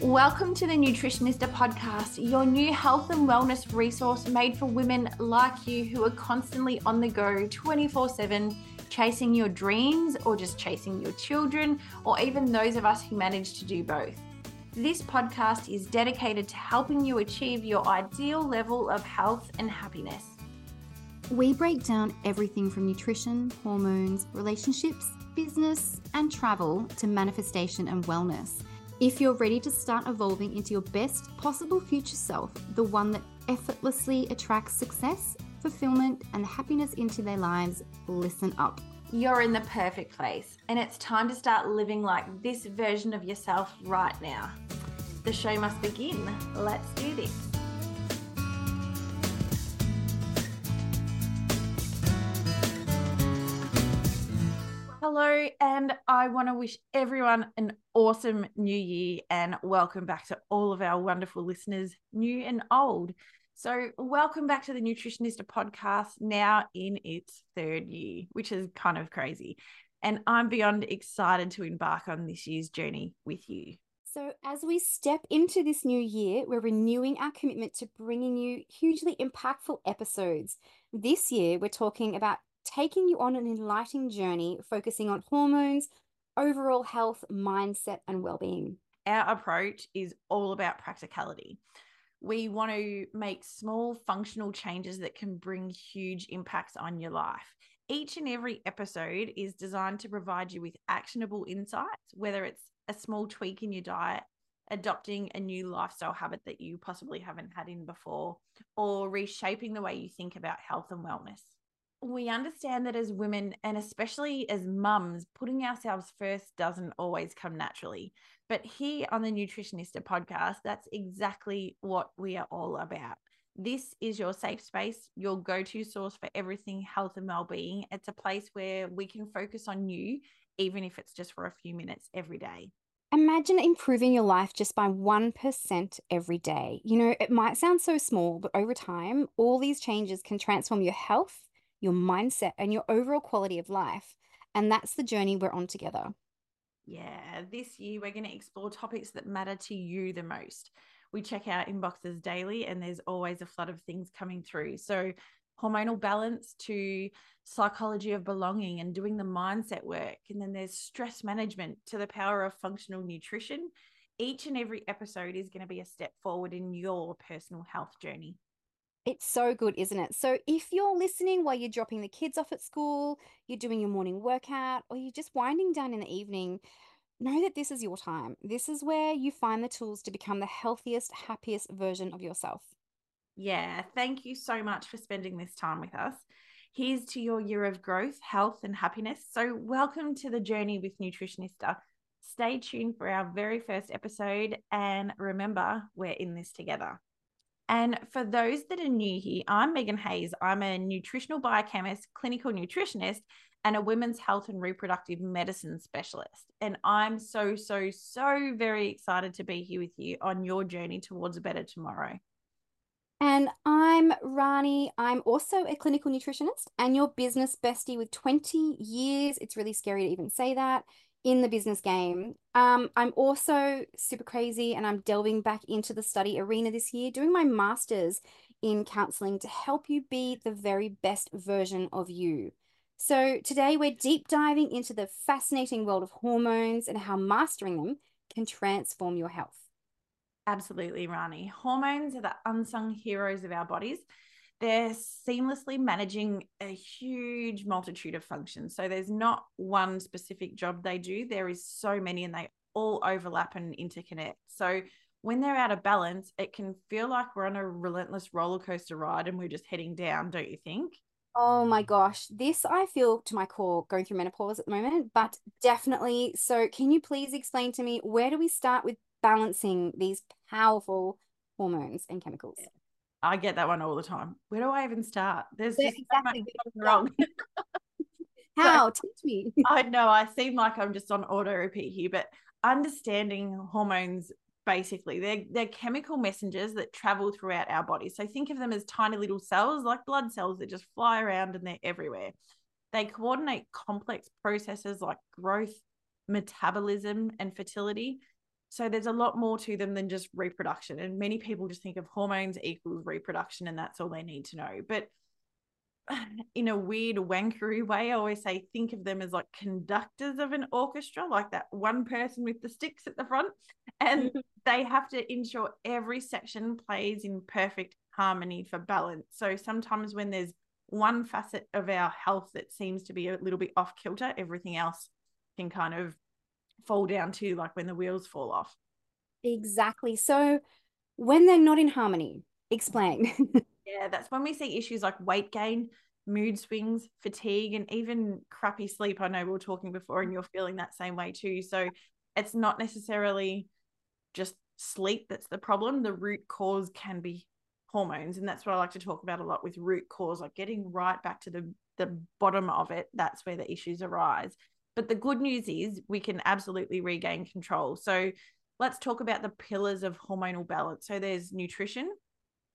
Welcome to the Nutritionista podcast, your new health and wellness resource made for women like you who are constantly on the go 24 7, chasing your dreams or just chasing your children, or even those of us who manage to do both. This podcast is dedicated to helping you achieve your ideal level of health and happiness. We break down everything from nutrition, hormones, relationships, business, and travel to manifestation and wellness. If you're ready to start evolving into your best possible future self, the one that effortlessly attracts success, fulfillment, and happiness into their lives, listen up. You're in the perfect place, and it's time to start living like this version of yourself right now. The show must begin. Let's do this. Hello, and I want to wish everyone an awesome new year and welcome back to all of our wonderful listeners, new and old. So, welcome back to the Nutritionista podcast now in its third year, which is kind of crazy. And I'm beyond excited to embark on this year's journey with you. So, as we step into this new year, we're renewing our commitment to bringing you hugely impactful episodes. This year, we're talking about taking you on an enlightening journey focusing on hormones, overall health, mindset, and well being. Our approach is all about practicality. We want to make small functional changes that can bring huge impacts on your life. Each and every episode is designed to provide you with actionable insights, whether it's a small tweak in your diet, adopting a new lifestyle habit that you possibly haven't had in before, or reshaping the way you think about health and wellness we understand that as women and especially as mums, putting ourselves first doesn't always come naturally. But here on the Nutritionista podcast, that's exactly what we are all about. This is your safe space, your go to source for everything health and well being. It's a place where we can focus on you, even if it's just for a few minutes every day. Imagine improving your life just by 1% every day. You know, it might sound so small, but over time, all these changes can transform your health your mindset, and your overall quality of life. And that's the journey we're on together. Yeah, this year we're going to explore topics that matter to you the most. We check our inboxes daily, and there's always a flood of things coming through. So, hormonal balance to psychology of belonging and doing the mindset work. And then there's stress management to the power of functional nutrition. Each and every episode is going to be a step forward in your personal health journey. It's so good, isn't it? So, if you're listening while you're dropping the kids off at school, you're doing your morning workout, or you're just winding down in the evening, know that this is your time. This is where you find the tools to become the healthiest, happiest version of yourself. Yeah, thank you so much for spending this time with us. Here's to your year of growth, health, and happiness. So, welcome to the journey with Nutritionista. Stay tuned for our very first episode, and remember, we're in this together. And for those that are new here, I'm Megyn Hayes. I'm a nutritional biochemist, clinical nutritionist, and a women's health and reproductive medicine specialist. And I'm so, so, so very excited to be here with you on your journey towards a better tomorrow. And I'm Rarnie. I'm also a clinical nutritionist and your business bestie with 20 years. It's really scary to even say that in the business game. Um, I'm also super crazy and I'm delving back into the study arena this year, doing my master's in counseling to help you be the very best version of you. So, today we're deep diving into the fascinating world of hormones and how mastering them can transform your health. Absolutely, Rarnie. Hormones are the unsung heroes of our bodies they're seamlessly managing a huge multitude of functions. So there's not one specific job they do, there is so many and they all overlap and interconnect. So when they're out of balance, it can feel like we're on a relentless roller coaster ride and we're just heading down, don't you think? Oh my gosh, this I feel to my core going through menopause at the moment, but definitely. So, can you please explain to me where do we start with balancing these powerful hormones and chemicals? Yeah. I get that one all the time. Where do I even start? There's just exactly so wrong. How? So, Teach me. I know I seem like I'm just on auto repeat here, but understanding hormones basically they're they're chemical messengers that travel throughout our body. So think of them as tiny little cells, like blood cells that just fly around and they're everywhere. They coordinate complex processes like growth, metabolism, and fertility So there's a lot more to them than just reproduction. And many people just think of hormones equals reproduction and that's all they need to know. But in a weird wankery way, I always say think of them as like conductors of an orchestra, like that one person with the sticks at the front. And they have to ensure every section plays in perfect harmony for balance. So sometimes when there's one facet of our health that seems to be a little bit off kilter, everything else can kind of fall down to like when the wheels fall off. Exactly. So when they're not in harmony, explain. yeah, that's when we see issues like weight gain, mood swings, fatigue, and even crappy sleep. I know we were talking before, and you're feeling that same way too. So it's not necessarily just sleep that's the problem. The root cause can be hormones. And that's what I like to talk about a lot with root cause, like getting right back to the, the bottom of it. That's where the issues arise. But the good news is we can absolutely regain control. So let's talk about the pillars of hormonal balance. So there's nutrition,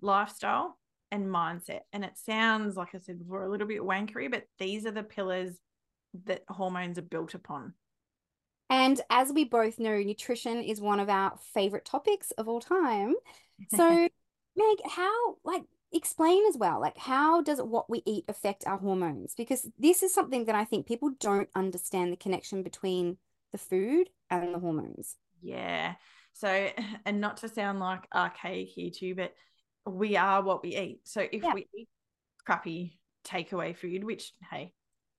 lifestyle, and mindset. And it sounds, like I said before, a little bit wankery, but these are the pillars that hormones are built upon. And as we both know, nutrition is one of our favorite topics of all time. So, Meg, how, like, explain as well, like, how does what we eat affect our hormones? Because this is something that I think people don't understand the connection between the food and the hormones. Yeah. So, and not to sound like archaic here too, but we are what we eat. So if yeah. we eat crappy takeaway food, which hey,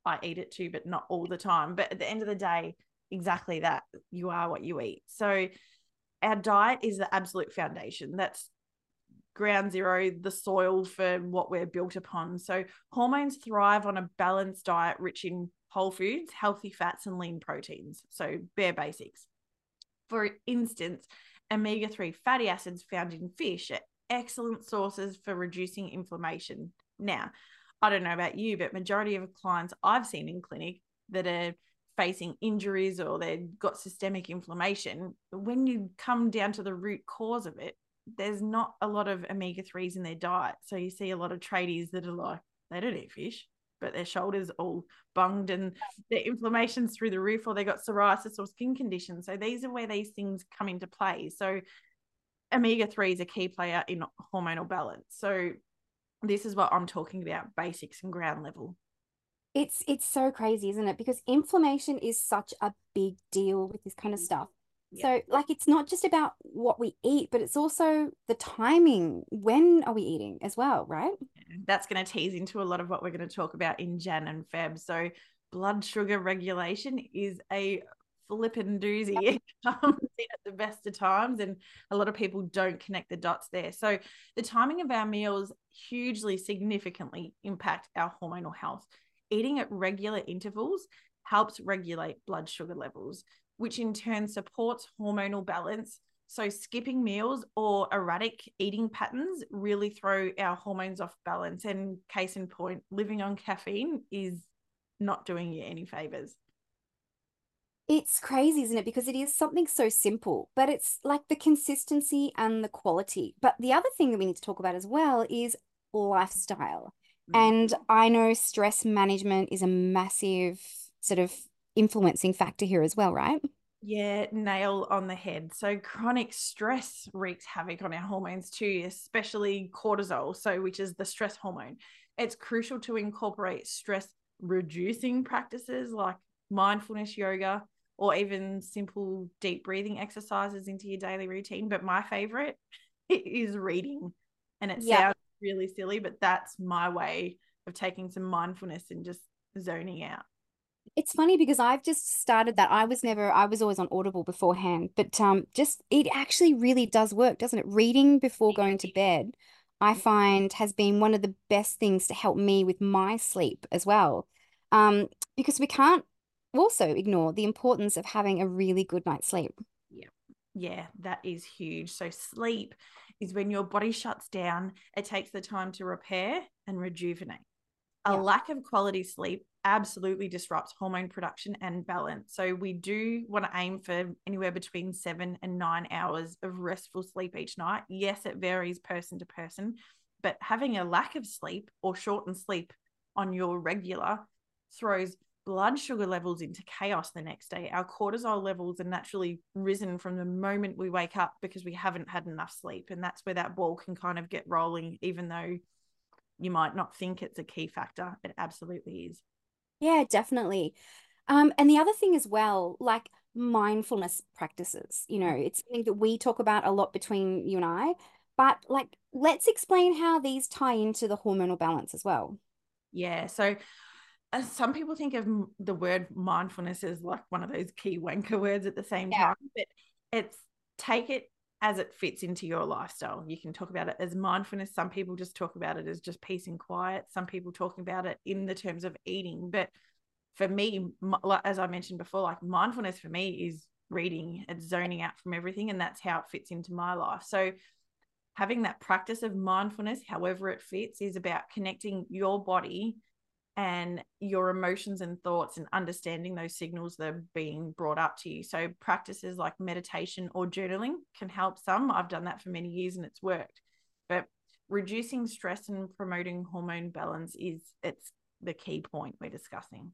I eat it too, but not all the time. But at the end of the day, exactly that. You are what you eat. So our diet is the absolute foundation. That's ground zero, the soil for what we're built upon. So hormones thrive on a balanced diet rich in whole foods, healthy fats, and lean proteins. So bare basics. For instance, omega 3 fatty acids found in fish are excellent sources for reducing inflammation. Now, I don't know about you, but majority of clients I've seen in clinic that are facing injuries or they've got systemic inflammation, when you come down to the root cause of it, there's not a lot of omega 3s in their diet. So you see a lot of tradies that are like, they don't eat fish, but their shoulders all bunged and their inflammation's through the roof, or they got psoriasis or skin conditions. So these are where these things come into play. So omega 3 is a key player in hormonal balance. So this is what I'm talking about basics and ground level. It's it's so crazy, isn't it? Because inflammation is such a big deal with this kind of mm. stuff. So like it's not just about what we eat, but it's also the timing. When are we eating as well, right? That's going to tease into a lot of what we're going to talk about in Jan and Feb. So blood sugar regulation is a flippin' doozy. It comes in at the best of times, and a lot of people don't connect the dots there. So, the timing of our meals hugely, significantly impact our hormonal health. Eating at regular intervals helps regulate blood sugar levels, which in turn supports hormonal balance. So, skipping meals or erratic eating patterns really throw our hormones off balance. And case in point, living on caffeine is not doing you any favors. It's crazy, isn't it? Because it is something so simple, but it's like the consistency and the quality. But the other thing that we need to talk about as well is lifestyle. Mm. And I know stress management is a massive sort of influencing factor here as well, right? Yeah, nail on the head. So chronic stress wreaks havoc on our hormones too, especially cortisol, so which is the stress hormone. It's crucial to incorporate stress reducing practices like mindfulness yoga, or even simple deep breathing exercises into your daily routine. But my favorite is reading. And it sounds really silly, but that's my way of taking some mindfulness and just zoning out. It's funny because I've just started that. I was never, I was always on Audible beforehand, but um, just it actually really does work, doesn't it? Reading before going to bed, I find has been one of the best things to help me with my sleep as well. Um, because we can't also ignore the importance of having a really good night's sleep. Yeah. Yeah, that is huge. So sleep is when your body shuts down, it takes the time to repair and rejuvenate. A yeah. lack of quality sleep absolutely disrupts hormone production and balance. So we do want to aim for anywhere between 7 and 9 hours of restful sleep each night. Yes, it varies person to person, but having a lack of sleep or shortened sleep on your regular throws blood sugar levels into chaos the next day. Our cortisol levels are naturally risen from the moment we wake up because we haven't had enough sleep. And that's where that ball can kind of get rolling, even though you might not think it's a key factor. It absolutely is. Yeah, definitely. Um, and the other thing as well, like mindfulness practices, you know, it's something that we talk about a lot between you and I, but like, let's explain how these tie into the hormonal balance as well. Yeah. So uh, some people think of the word mindfulness as like one of those key wanker words at the same yeah. time, but it's take it as it fits into your lifestyle. You can talk about it as mindfulness. Some people just talk about it as just peace and quiet. Some people talking about it in the terms of eating. But for me, as I mentioned before, like mindfulness for me is reading, it's zoning out from everything. And that's how it fits into my life. So having that practice of mindfulness, however it fits, is about connecting your body and your emotions and thoughts and understanding those signals that are being brought up to you. So practices like meditation or journaling can help some. I've done that for many years and it's worked. But reducing stress and promoting hormone balance is it's the key point we're discussing.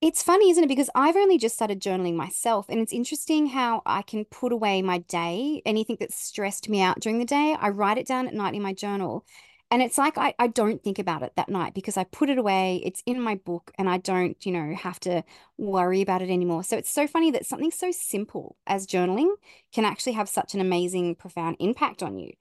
It's funny, isn't it? Because I've only just started journaling myself, and it's interesting how I can put away my day, anything that stressed me out during the day. I write it down at night in my journal. And it's like I, I don't think about it that night because I put it away, it's in my book, and I don't, you know, have to worry about it anymore. So it's so funny that something so simple as journaling can actually have such an amazing, profound impact on you.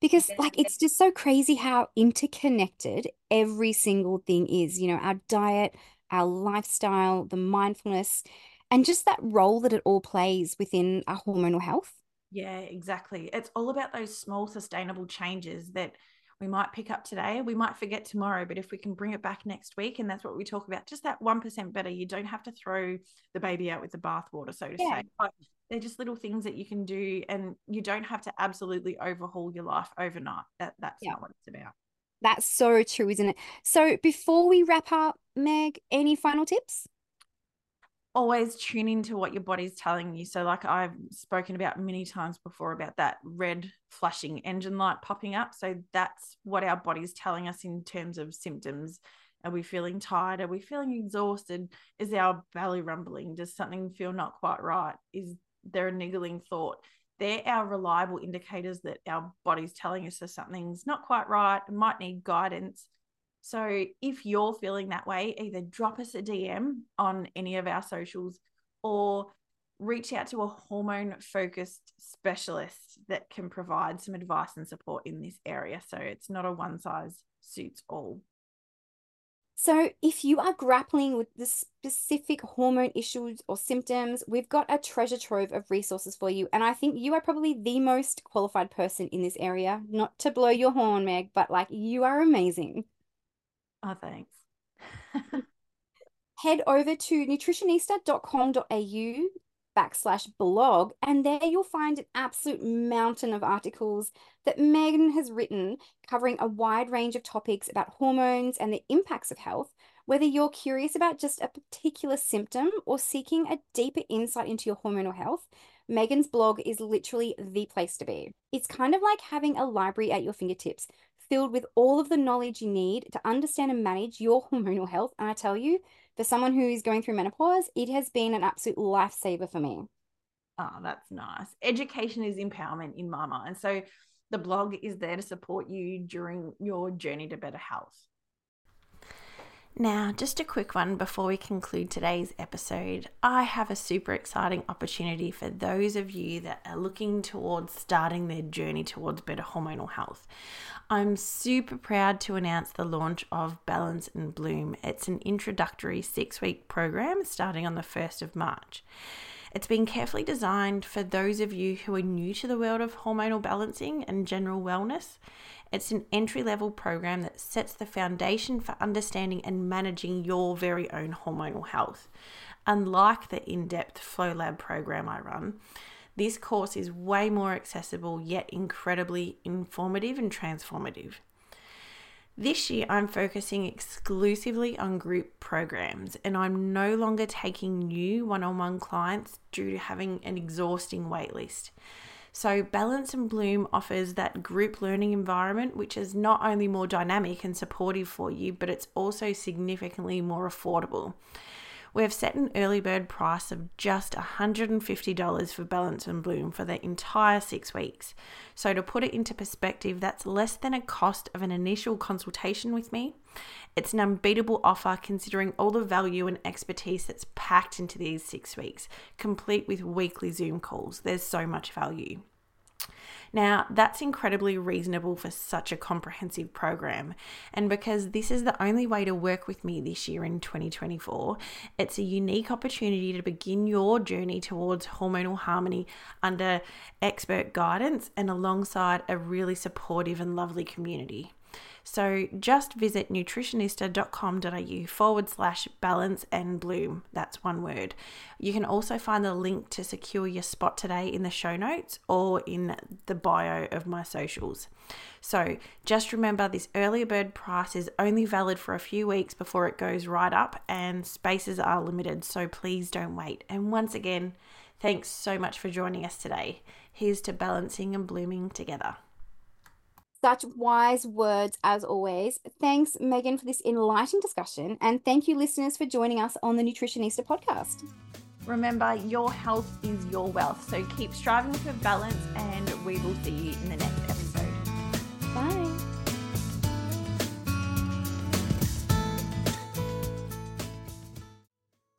Because, like, it's just so crazy how interconnected every single thing is. You know, our diet, our lifestyle, the mindfulness, and just that role that it all plays within our hormonal health. Yeah, exactly. It's all about those small, sustainable changes that we might pick up today, we might forget tomorrow, but if we can bring it back next week, and that's what we talk about, just that 1% better, you don't have to throw the baby out with the bathwater, so to yeah. say. But they're just little things that you can do, and you don't have to absolutely overhaul your life overnight. That, that's yeah. not what it's about. That's so true, isn't it? So before we wrap up, Meg, any final tips? Always tune into what your body's telling you. So, like I've spoken about many times before about that red flashing engine light popping up. So, that's what our body's telling us in terms of symptoms. Are we feeling tired? Are we feeling exhausted? Is our belly rumbling? Does something feel not quite right? Is there a niggling thought? they're our reliable indicators that our body's telling us that something's not quite right, might need guidance. So if you're feeling that way, either drop us a DM on any of our socials or reach out to a hormone focused specialist that can provide some advice and support in this area. So it's not a one size suits all. So, if you are grappling with the specific hormone issues or symptoms, we've got a treasure trove of resources for you. And I think you are probably the most qualified person in this area. Not to blow your horn, Meg, but like you are amazing. Oh, thanks. Head over to nutritionista.com.au backslash blog, and there you'll find an absolute mountain of articles that Megyn has written covering a wide range of topics about hormones and the impacts of health. Whether you're curious about just a particular symptom or seeking a deeper insight into your hormonal health, Megyn's blog is literally the place to be. It's kind of like having a library at your fingertips, filled with all of the knowledge you need to understand and manage your hormonal health. And I tell you, for someone who is going through menopause, it has been an absolute lifesaver for me. Oh, that's nice. Education is empowerment in my mind. So the blog is there to support you during your journey to better health. Now, just a quick one before we conclude today's episode. I have a super exciting opportunity for those of you that are looking towards starting their journey towards better hormonal health. I'm super proud to announce the launch of Balance and Bloom. It's an introductory six week program starting on the 1st of March. It's been carefully designed for those of you who are new to the world of hormonal balancing and general wellness. It's an entry level program that sets the foundation for understanding and managing your very own hormonal health. Unlike the in depth Flow Lab program I run, this course is way more accessible yet incredibly informative and transformative. This year, I'm focusing exclusively on group programs, and I'm no longer taking new one on one clients due to having an exhausting waitlist. So, Balance and Bloom offers that group learning environment, which is not only more dynamic and supportive for you, but it's also significantly more affordable. We have set an early bird price of just $150 for Balance and Bloom for the entire six weeks. So, to put it into perspective, that's less than a cost of an initial consultation with me. It's an unbeatable offer considering all the value and expertise that's packed into these six weeks, complete with weekly Zoom calls. There's so much value. Now, that's incredibly reasonable for such a comprehensive program. And because this is the only way to work with me this year in 2024, it's a unique opportunity to begin your journey towards hormonal harmony under expert guidance and alongside a really supportive and lovely community. So just visit nutritionista.com.au forward slash balance and bloom. That's one word. You can also find the link to secure your spot today in the show notes or in the bio of my socials. So just remember this early bird price is only valid for a few weeks before it goes right up, and spaces are limited. So please don't wait. And once again, thanks so much for joining us today. Here's to balancing and blooming together. Such wise words as always. Thanks, Megyn, for this enlightening discussion. And thank you, listeners, for joining us on the Nutritionista podcast. Remember, your health is your wealth. So keep striving for balance, and we will see you in the next episode. Bye.